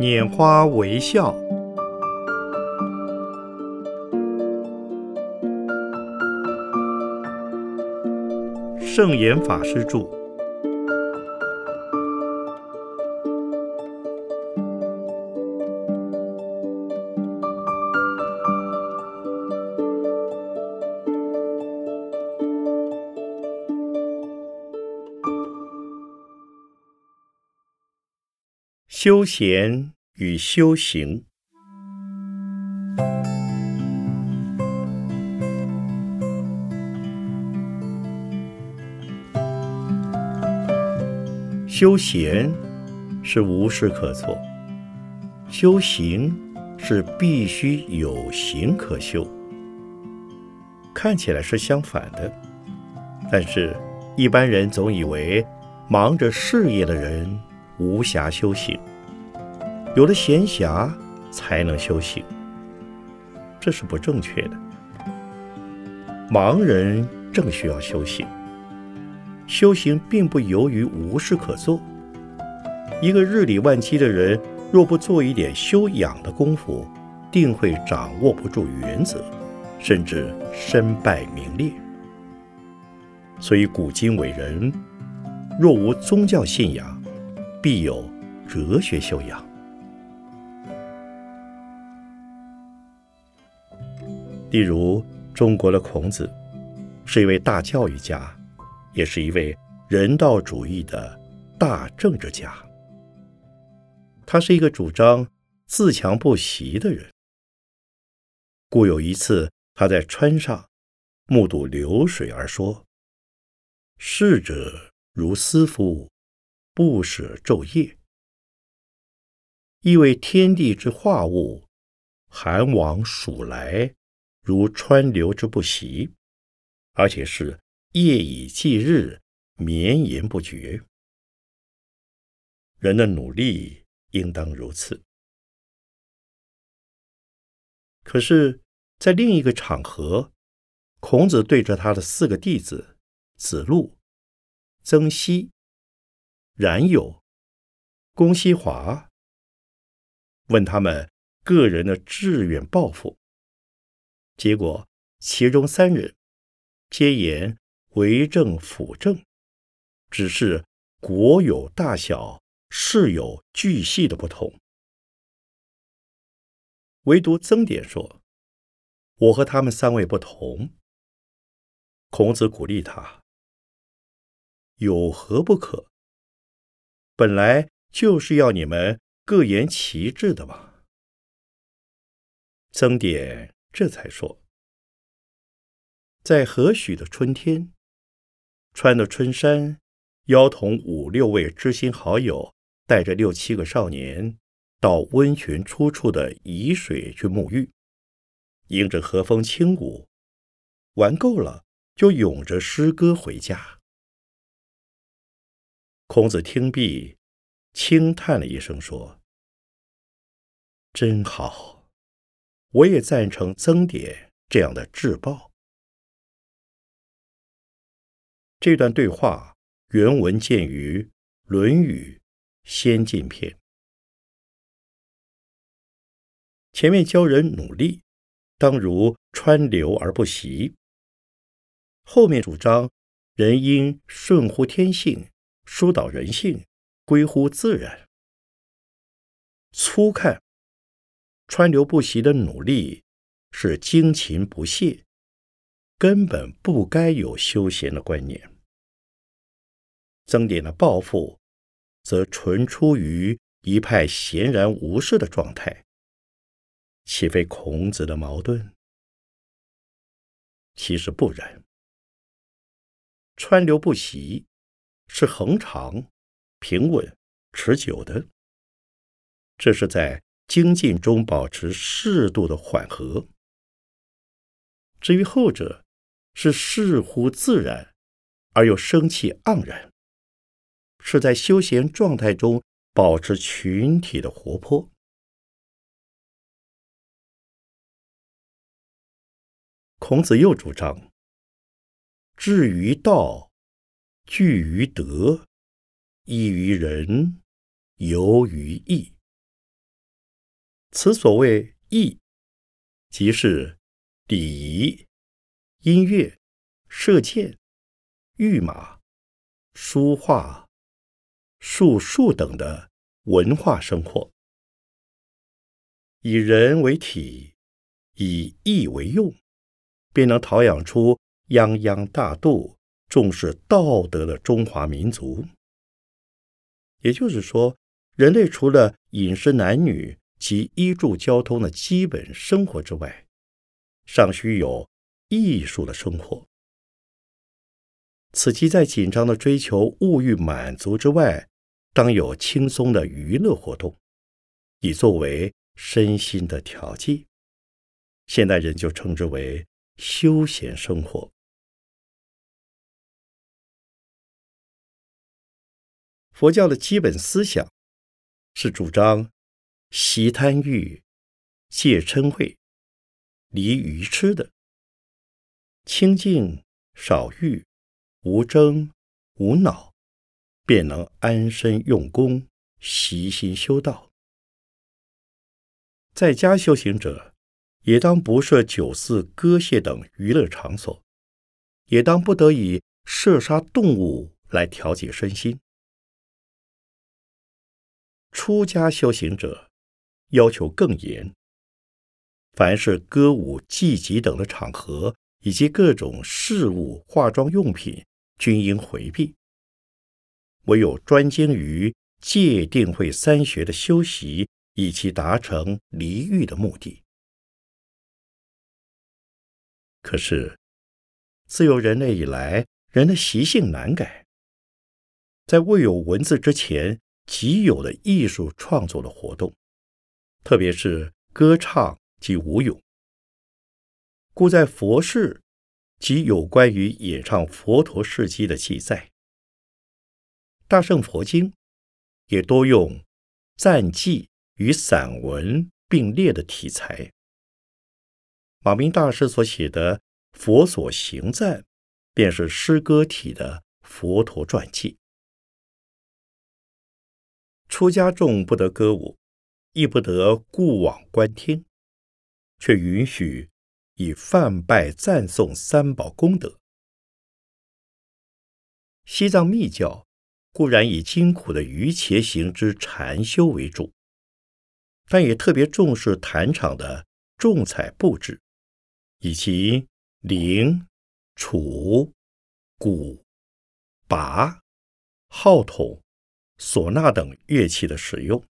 拈花微笑，圣严法师著。休闲与修行，休闲是无事可做，修行是必须有行可修。看起来是相反的，但是一般人总以为忙着事业的人无暇修行。有了闲暇才能修行，这是不正确的。盲人正需要修行。修行并不由于无事可做。一个日理万机的人，若不做一点修养的功夫，定会掌握不住原则，甚至身败名裂。所以古今伟人，若无宗教信仰，必有哲学修养。例如，中国的孔子是一位大教育家，也是一位人道主义的大政治家。他是一个主张自强不息的人。故有一次，他在川上目睹流水而说：“逝者如斯夫，不舍昼夜。”意为天地之化物，寒往暑来。如川流之不息，而且是夜以继日，绵延不绝。人的努力应当如此。可是，在另一个场合，孔子对着他的四个弟子子路、曾皙、冉有、公西华，问他们个人的志愿抱负。结果，其中三人皆言为政辅政，只是国有大小、事有巨细的不同。唯独曾点说：“我和他们三位不同。”孔子鼓励他：“有何不可？本来就是要你们各言其志的嘛。”曾点。这才说，在何许的春天，穿的春衫，邀同五六位知心好友，带着六七个少年，到温泉出处的沂水去沐浴，迎着和风轻舞，玩够了就咏着诗歌回家。孔子听毕，轻叹了一声，说：“真好。”我也赞成曾点这样的智报。这段对话原文见于《论语·先进篇》。前面教人努力，当如川流而不息；后面主张人应顺乎天性，疏导人性，归乎自然。粗看。川流不息的努力是精勤不懈，根本不该有休闲的观念。曾点的抱负，则纯出于一派闲然无事的状态，岂非孔子的矛盾？其实不然。川流不息是恒长、平稳、持久的，这是在。精进中保持适度的缓和。至于后者，是视乎自然而又生气盎然，是在休闲状态中保持群体的活泼。孔子又主张：至于道，聚于德，依于仁，游于义。此所谓艺，即是礼仪、音乐、射箭、御马、书画、术数等的文化生活。以人为体，以艺为用，便能陶养出泱泱大度、重视道德的中华民族。也就是说，人类除了饮食男女及衣住交通的基本生活之外，尚需有艺术的生活。此即在紧张的追求物欲满足之外，当有轻松的娱乐活动，以作为。身心的调剂，现代人就称之为休闲生活。佛教的基本思想是主张习贪欲、戒嗔恚、离愚痴的，清净少欲、无争无恼，便能安身用功、习心修道。在家修行者，也当不设酒肆、歌榭等娱乐场所，也当不得以射杀动物来调节身心。出家修行者要求更严，凡是歌舞、祭集等的场合，以及各种饰物、化妆用品，均应回避。唯有专精于戒定慧三学的修习。以其达成离欲的目的。可是，自有人类以来，人的习性难改。在未有文字之前，即有的艺术创作的活动，特别是歌唱及舞咏，故在佛事及有关于演唱佛陀事迹的记载，大圣佛经也多用赞记。与散文并列的题材，马明大师所写的《佛所行赞》，便是诗歌体的佛陀传记。出家众不得歌舞，亦不得故往观听，却允许以梵拜赞颂三宝功德。西藏密教固然以精苦的瑜伽行之禅修为主。但也特别重视坛场的重彩布置，以及铃、杵、鼓、拔、号筒、唢呐等乐器的使用。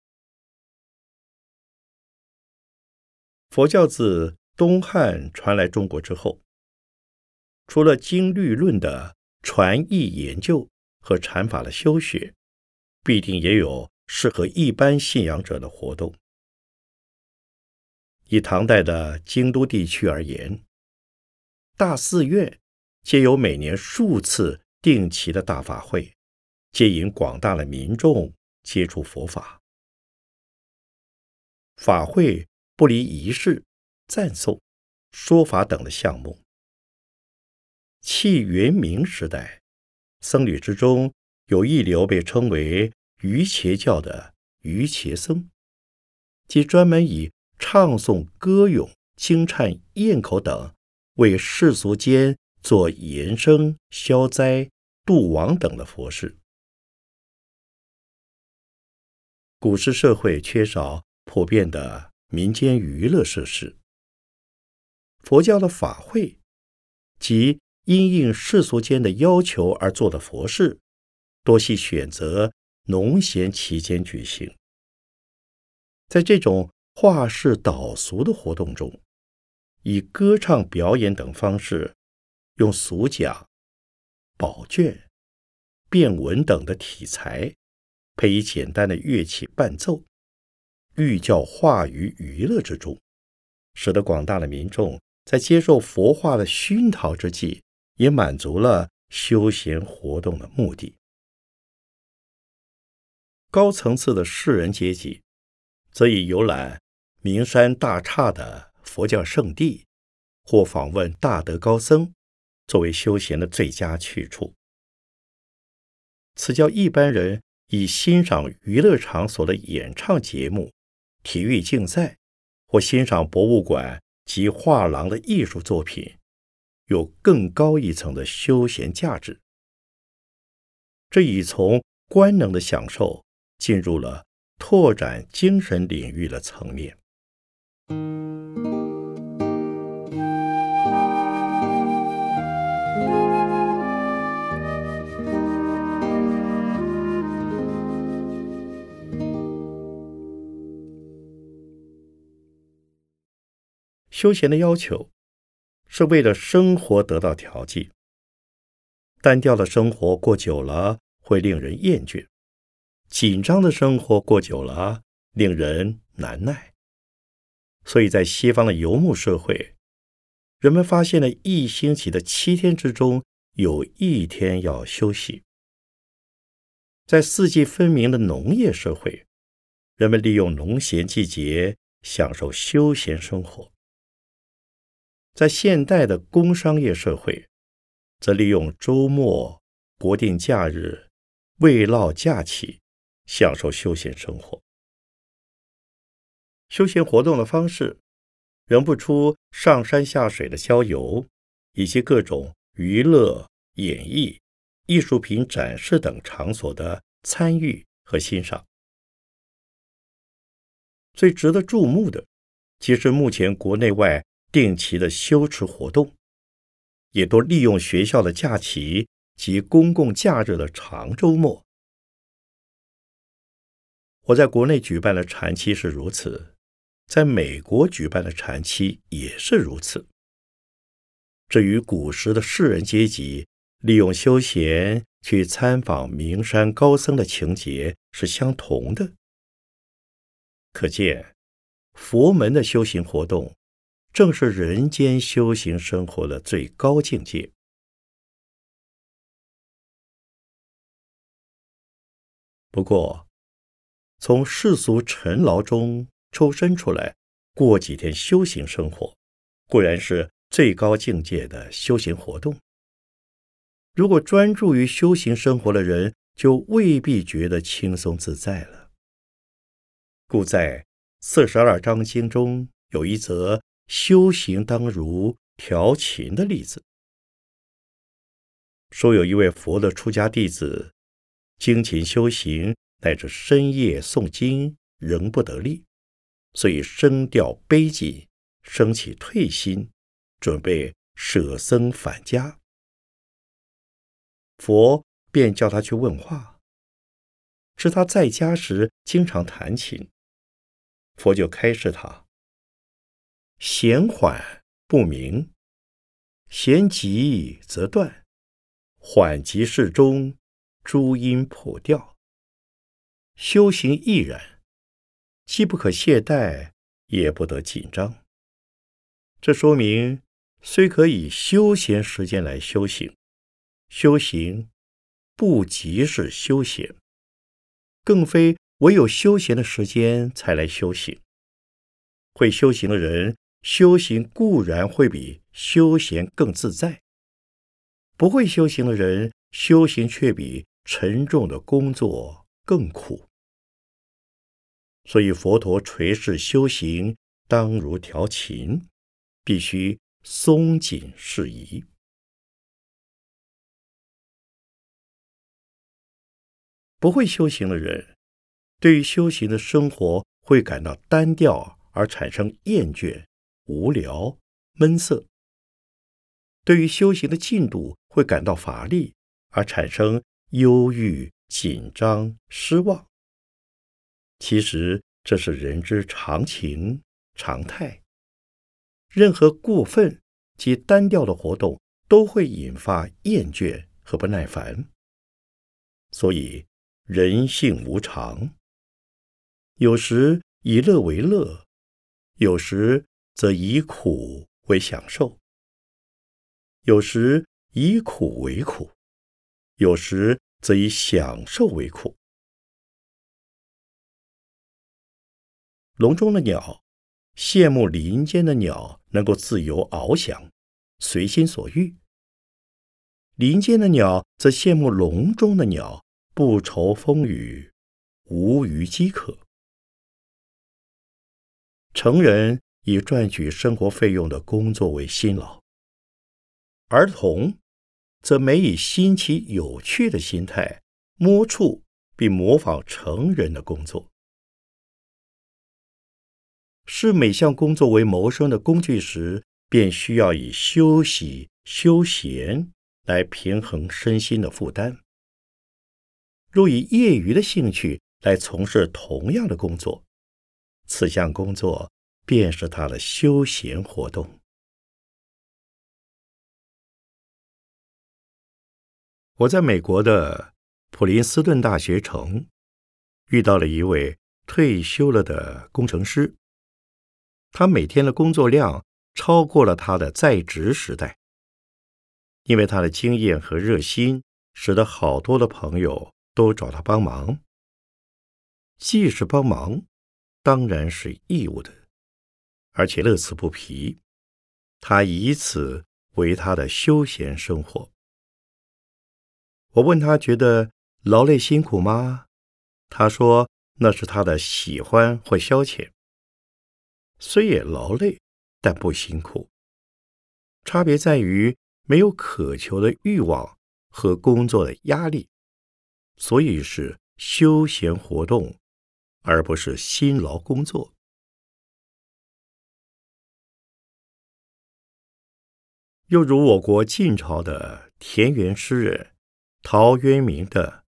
佛教自东汉传来中国之后，除了经律论的传译研究和禅法的修学，必定也有适合一般信仰者的活动。以唐代的京都地区而言，大寺院皆有每年数次定期的大法会，接引广大的民众接触佛法。法会不离仪式、赞颂、说法等的项目。契元明时代，僧侣之中有一流被称为瑜伽教的瑜伽僧，即专门以。唱诵、歌咏、经忏、咽口等，为世俗间做延生、消灾、度亡等的佛事。古时社会缺少普遍的民间娱乐设施，佛教的法会及因应世俗间的要求而做的佛事，多系选择农闲期间举行。在这种画室导俗的活动中，以歌唱表演等方式，用俗讲、宝卷、变文等的题材，配以简单的乐器伴奏，寓教化于娱乐之中，使得广大的民众在接受佛化的熏陶之际，也满足了休闲活动的目的。高层次的士人阶级，则以游览。名山大刹的佛教圣地，或访问大德高僧，作为休闲的最佳去处。此教一般人以欣赏娱乐场所的演唱节目、体育竞赛或欣赏博物馆及画廊的艺术作品，有更高一层的休闲价值。这已从官能的享受进入了拓展精神领域的层面。休闲的要求是为了生活得到调剂。单调的生活过久了会令人厌倦，紧张的生活过久了令人难耐。所以在西方的游牧社会，人们发现了一星期的七天之中有一天要休息。在四季分明的农业社会，人们利用农闲季节享受休闲生活。在现代的工商业社会，则利用周末、国定假日、慰劳假期，享受休闲生活。休闲活动的方式，仍不出上山下水的郊游，以及各种娱乐、演艺、艺术品展示等场所的参与和欣赏。最值得注目的，其实目前国内外。定期的修持活动，也多利用学校的假期及公共假日的长周末。我在国内举办的禅期是如此，在美国举办的禅期也是如此。这与古时的士人阶级利用休闲去参访名山高僧的情节是相同的。可见，佛门的修行活动。正是人间修行生活的最高境界。不过，从世俗尘劳中抽身出来，过几天修行生活，固然是最高境界的修行活动。如果专注于修行生活的人，就未必觉得轻松自在了。故在四十二章经中有一则。修行当如调琴的例子，说有一位佛的出家弟子，精勤修行，乃至深夜诵经，仍不得力，所以声调悲寂，升起退心，准备舍僧返家。佛便叫他去问话，知他在家时经常弹琴，佛就开示他。弦缓不明，弦急则断，缓急适中，诸音破调。修行亦然，既不可懈怠，也不得紧张。这说明，虽可以休闲时间来修行，修行不即是休闲，更非唯有休闲的时间才来修行。会修行的人。修行固然会比休闲更自在，不会修行的人，修行却比沉重的工作更苦。所以佛陀垂示修行，当如调琴，必须松紧适宜。不会修行的人，对于修行的生活会感到单调而产生厌倦。无聊、闷涩，对于修行的进度会感到乏力，而产生忧郁、紧张、失望。其实这是人之常情、常态。任何过分及单调的活动都会引发厌倦和不耐烦。所以人性无常，有时以乐为乐，有时。则以苦为享受，有时以苦为苦，有时则以享受为苦。笼中的鸟羡慕林间的鸟能够自由翱翔，随心所欲；林间的鸟则羡慕笼中的鸟不愁风雨，无虞饥渴。成人。以赚取生活费用的工作为辛劳，儿童则每以新奇有趣的心态摸触并模仿成人的工作。视每项工作为谋生的工具时，便需要以休息、休闲来平衡身心的负担。若以业余的兴趣来从事同样的工作，此项工作。便是他的休闲活动。我在美国的普林斯顿大学城遇到了一位退休了的工程师，他每天的工作量超过了他的在职时代。因为他的经验和热心，使得好多的朋友都找他帮忙。既是帮忙，当然是义务的。而且乐此不疲，他以此为他的休闲生活。我问他觉得劳累辛苦吗？他说那是他的喜欢或消遣。虽也劳累，但不辛苦。差别在于没有渴求的欲望和工作的压力，所以是休闲活动，而不是辛劳工作。又如我国晋朝的田园诗人陶渊明的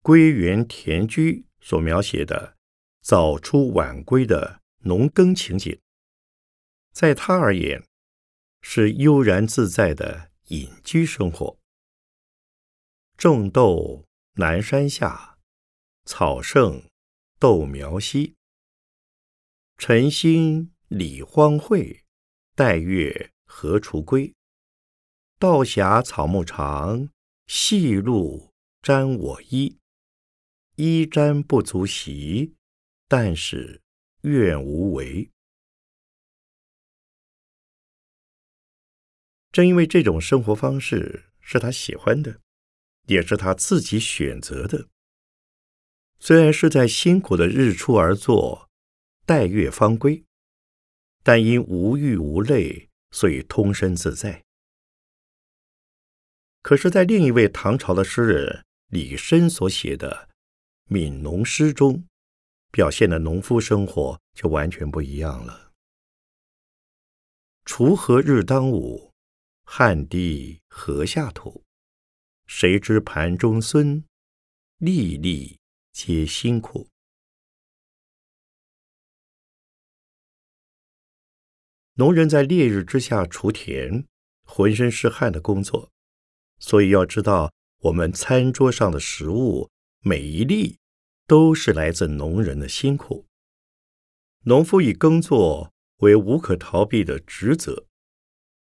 《归园田居》所描写的早出晚归的农耕情景，在他而言是悠然自在的隐居生活。种豆南山下，草盛豆苗稀。晨兴理荒秽，带月。何处归？道狭草木长，细露沾我衣。衣沾不足惜，但是愿无为。正因为这种生活方式是他喜欢的，也是他自己选择的。虽然是在辛苦的日出而作，待月方归，但因无欲无累。所以通身自在。可是，在另一位唐朝的诗人李绅所写的《悯农诗》中，表现的农夫生活就完全不一样了。锄禾日当午，汗滴禾下土。谁知盘中飧，粒粒皆辛苦。农人在烈日之下锄田，浑身是汗的工作，所以要知道，我们餐桌上的食物每一粒都是来自农人的辛苦。农夫以耕作为无可逃避的职责，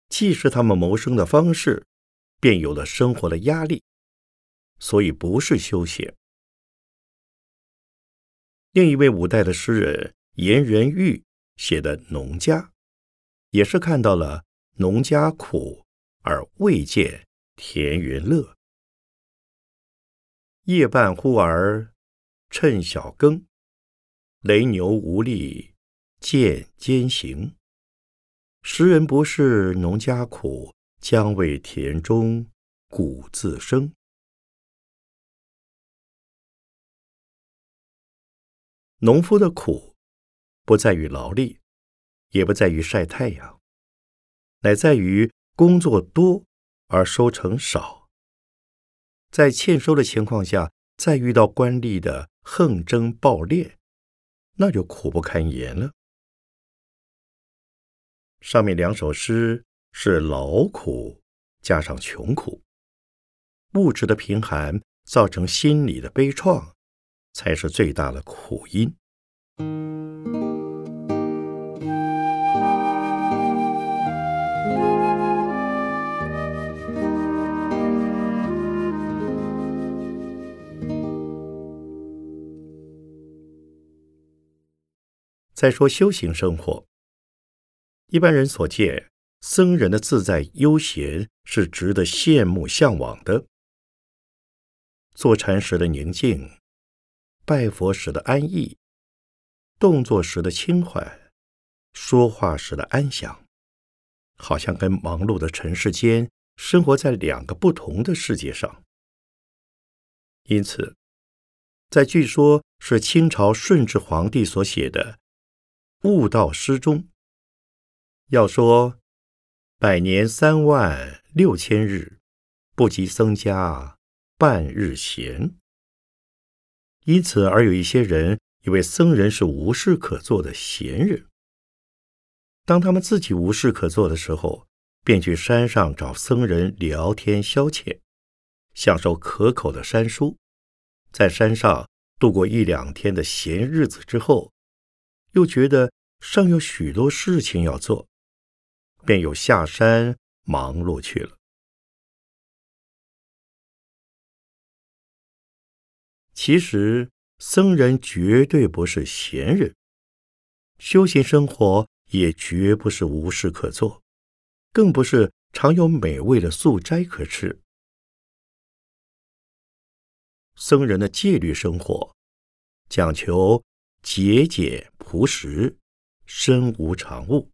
既是他们谋生的方式，便有了生活的压力，所以不是休闲。另一位五代的诗人颜仁玉写的《农家》。也是看到了农家苦，而未见田园乐。夜半忽而趁晓耕，雷牛无力渐艰行。时人不是农家苦，将为田中谷自生。农夫的苦，不在于劳力。也不在于晒太阳，乃在于工作多而收成少。在欠收的情况下，再遇到官吏的横征暴敛，那就苦不堪言了。上面两首诗是劳苦加上穷苦，物质的贫寒造成心理的悲怆，才是最大的苦因。再说修行生活，一般人所见僧人的自在悠闲是值得羡慕向往的。坐禅时的宁静，拜佛时的安逸，动作时的轻缓，说话时的安详，好像跟忙碌的尘世间生活在两个不同的世界上。因此，在据说是清朝顺治皇帝所写的《悟道诗》中，要说百年三万六千日，不及僧家半日闲。因此而有一些人以为僧人是无事可做的闲人。当他们自己无事可做的时候，便去山上找僧人聊天消遣，享受可口的山蔬，在山上度过一两天的闲日子之后，又觉得尚有许多事情要做，便又下山忙碌去了。其实，僧人绝对不是闲人，修行生活也绝不是无事可做，更不是常有美味的素斋可吃。僧人的戒律生活，讲求节俭朴实，身无长物，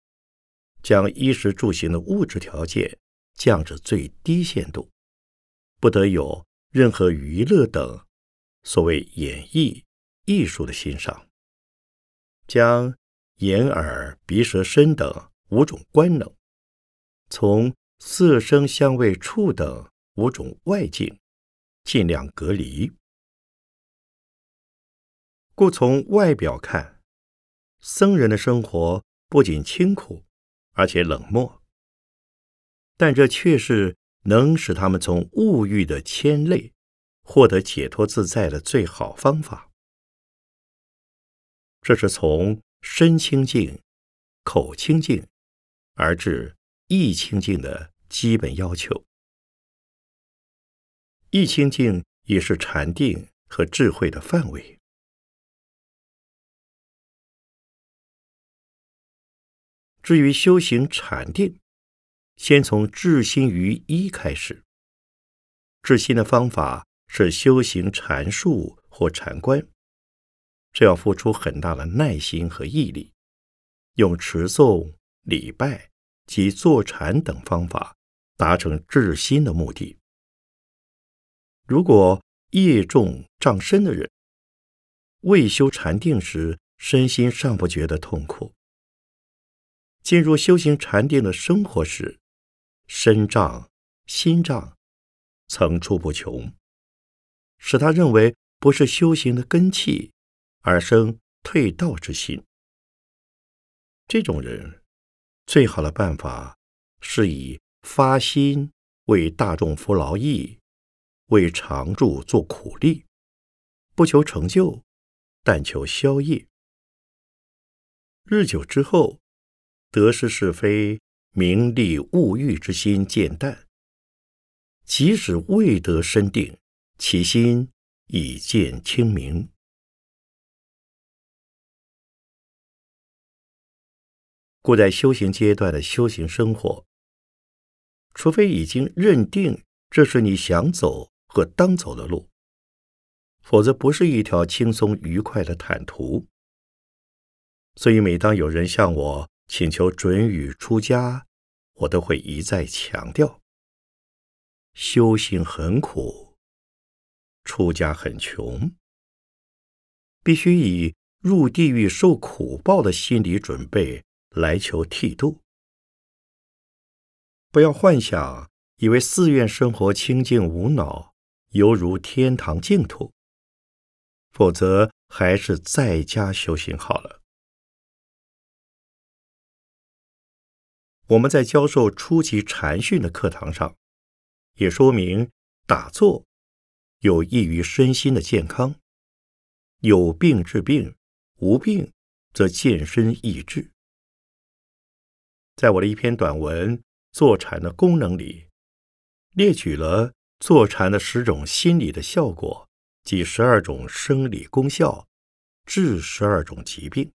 将衣食住行的物质条件降至最低限度，不得有任何娱乐等。所谓演艺艺术的欣赏，将眼、耳、鼻、舌、身等五种官能，从色、声、香味、触等五种外境尽量隔离。故从外表看，僧人的生活不仅清苦，而且冷漠，但这却是能使他们从物欲的牵累。获得解脱自在的最好方法，这是从身清净、口清净而至意清净的基本要求。意清净也是禅定和智慧的范围。至于修行禅定，先从至心于一开始。至心的方法。是修行禅术或禅观，这要付出很大的耐心和毅力，用持诵、礼拜及坐禅等方法达成至心的目的。如果业重障身的人，未修禅定时，身心尚不觉得痛苦；进入修行禅定的生活时，身障、心障层出不穷。使他认为不是修行的根器，而生退道之心。这种人，最好的办法是以发心为大众服劳役，为常住做苦力，不求成就，但求消业。日久之后，得失是非、名利物欲之心渐淡，即使未得深定。其心已见清明，故在修行阶段的修行生活，除非已经认定这是你想走和当走的路，否则不是一条轻松愉快的坦途。所以，每当有人向我请求准予出家，我都会一再强调：修行很苦。出家很穷，必须以入地狱受苦报的心理准备来求剃度。不要幻想，以为寺院生活清净无脑，犹如天堂净土。否则，还是在家修行好了。我们在教授初级禅训的课堂上，也说明打坐。有益于身心的健康。有病治病，无病则健身益智。在我的一篇短文《坐禅的功能》里，列举了坐禅的十种心理的效果及十二种生理功效，治十二种疾病，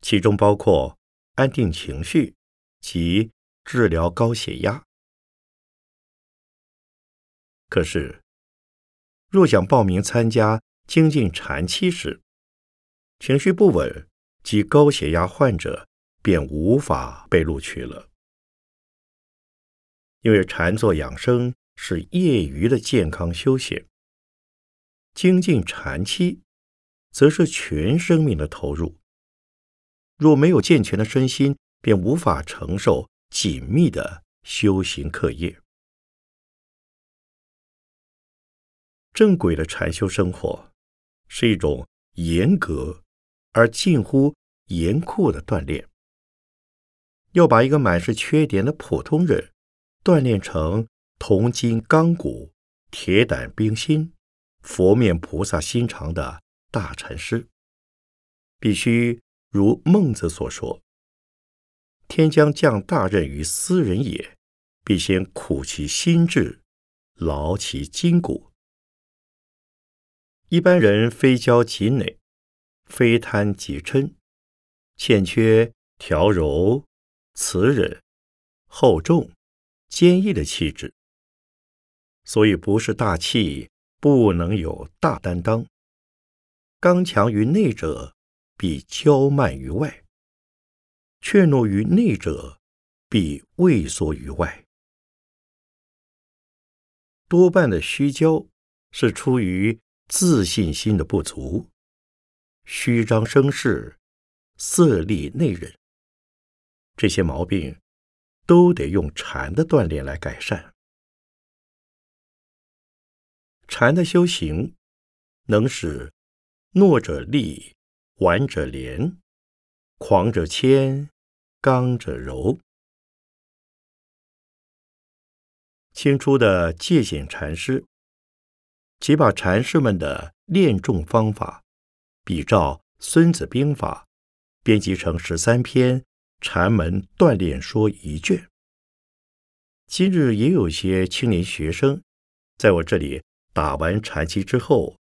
其中包括安定情绪及治疗高血压。可是。若想报名参加精进禅期时，情绪不稳，及高血压患者便无法被录取了。因为禅坐养生是业余的健康休闲，精进禅期，则是全生命的投入。若没有健全的身心，便无法承受紧密的修行课业。正轨的禅修生活，是一种严格而近乎严酷的锻炼。要把一个满是缺点的普通人。锻炼成铜筋钢骨、铁胆冰心、佛面菩萨心肠的大禅师，必须如孟子所说：“天将降大任于斯人也，必先苦其心志，劳其筋骨。”一般人非骄即馁，非贪即嗔，欠缺调柔、慈忍、厚重。坚毅的气质，所以不是大气，不能有大担当。刚强于内者，必骄慢于外；怯懦于内者，必畏缩于外。多半的虚骄，是出于自信心的不足，虚张声势，色厉内荏。这些毛病。都得用禅的锻炼来改善。禅的修行能使懦者立，顽者廉，狂者谦，刚者柔。清初的戒显禅师，即把禅师们的练重方法，比照《孙子兵法》，编辑成十三篇。禅门锻炼说一卷。今日也有些青年学生，在我这里打完禅期之后，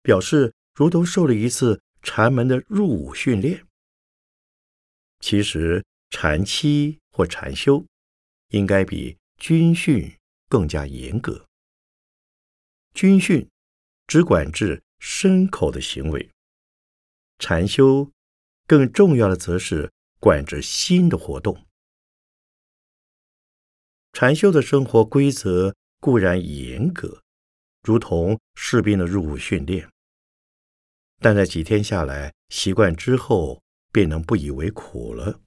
表示如同受了一次禅门的入伍训练。其实禅期或禅修，应该比军训更加严格。军训只管制牲口的行为，禅修更重要的则是。管制心的活动，禅修的生活规则固然严格，如同士兵的入伍训练，但在几天下来习惯之后，便能不以为苦了。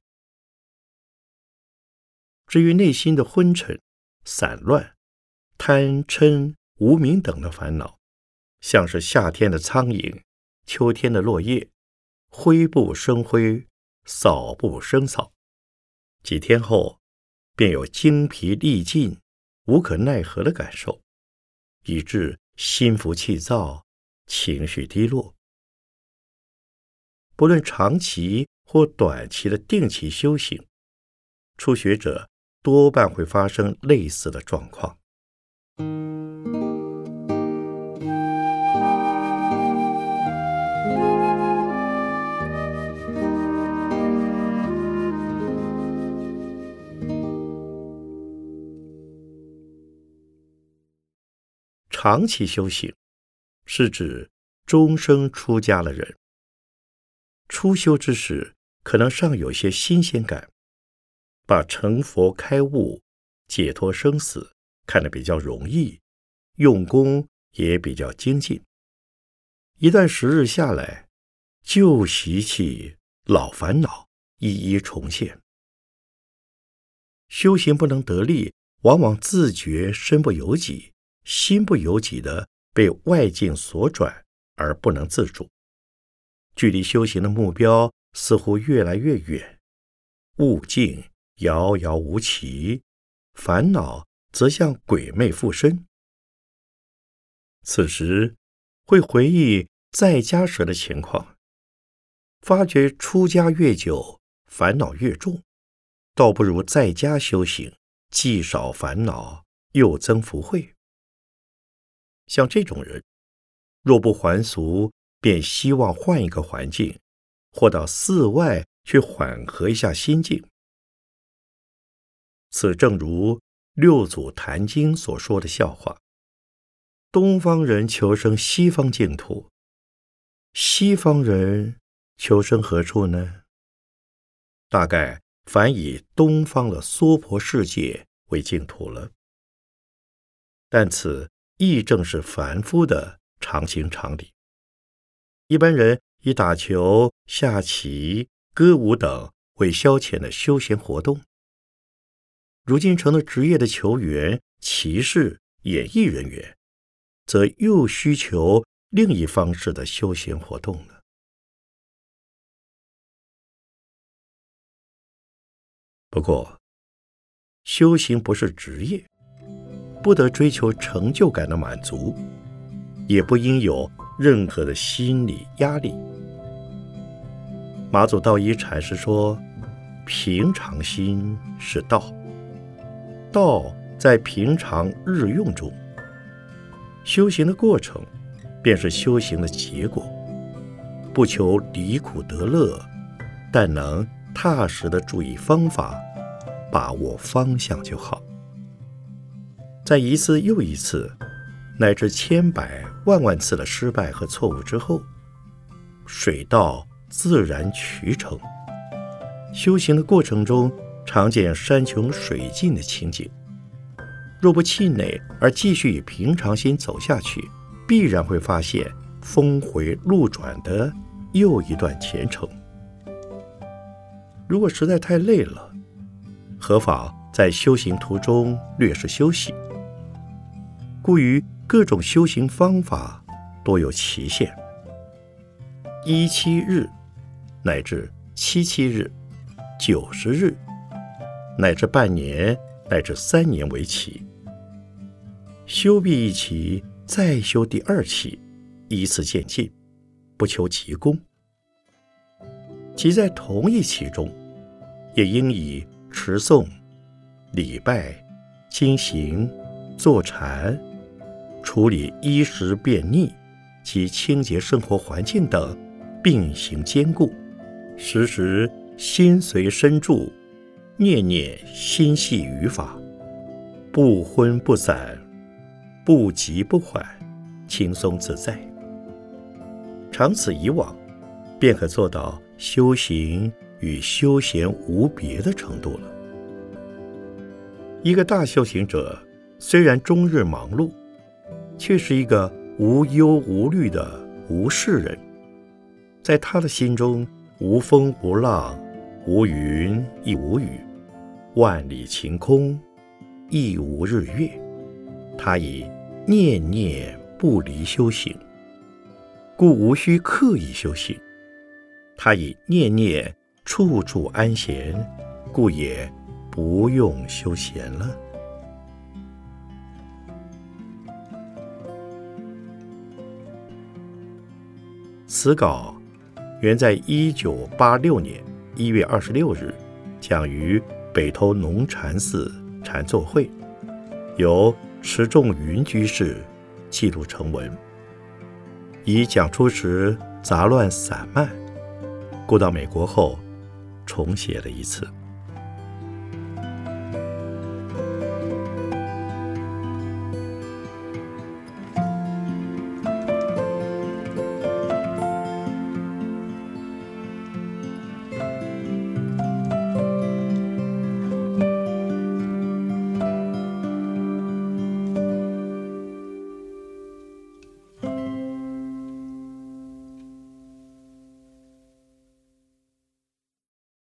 至于内心的昏沉、散乱、贪嗔、无明等的烦恼，像是夏天的苍蝇、秋天的落叶，灰不生灰。扫不生扫，几天后便有精疲力尽、无可奈何的感受，以致心浮气躁、情绪低落。不论长期或短期的定期修行，初学者多半会发生类似的状况。长期修行，是指终生出家的人。初修之时，可能尚有些新鲜感，把成佛开悟、解脱生死看得比较容易，用功也比较精进。一段时日下来，旧习气、老烦恼一一重现，修行不能得力，往往自觉身不由己。心不由己的被外境所转而不能自主，距离修行的目标似乎越来越远，悟境遥遥无期，烦恼则像鬼魅附身。此时会回忆在家时的情况，发觉出家越久烦恼越重，倒不如在家修行，既少烦恼又增福慧。像这种人，若不还俗，便希望换一个环境，或到寺外去缓和一下心境。此正如六祖坛经所说的笑话：东方人求生西方净土，西方人求生何处呢？大概凡以东方的娑婆世界为净土了。但此亦正是凡夫的常情常理。一般人以打球、下棋、歌舞等为消遣的休闲活动，如今成了职业的球员、骑士、演艺人员，则又需求另一方式的休闲活动了。不过，修行不是职业。不得追求成就感的满足，也不应有任何的心理压力。马祖道一禅师说：“平常心是道，道在平常日用中。修行的过程，便是修行的结果。不求离苦得乐，但能踏实的注意方法，把握方向就好。”在一次又一次，乃至千百万万次的失败和错误之后，水到自然渠成。修行的过程中，常见山穷水尽的情景。若不气馁而继续以平常心走下去，必然会发现峰回路转的又一段前程。如果实在太累了，何妨在修行途中略事休息？故于各种修行方法多有期限，一七日乃至七七日、九十日乃至半年乃至三年为期。修毕一期，再修第二期，依次渐进，不求急功。即在同一期中，也应以持诵、礼拜、经行、坐禅。处理衣食便溺及清洁生活环境等并行兼顾，时时心随身住，念念心系于法，不昏不散，不急不缓，轻松自在。长此以往，便可做到修行与休闲无别的程度了。一个大修行者，虽然终日忙碌。却是一个无忧无虑的无事人，在他的心中，无风无浪，无云亦无雨，万里晴空，亦无日月。他以念念不离修行，故无需刻意修行；他以念念处处安闲，故也不用修闲了。此稿原在一九八六年一月二十六日讲于北投农禅寺禅坐会，由持重云居士记录成文。以讲出时杂乱散漫，故到美国后重写了一次。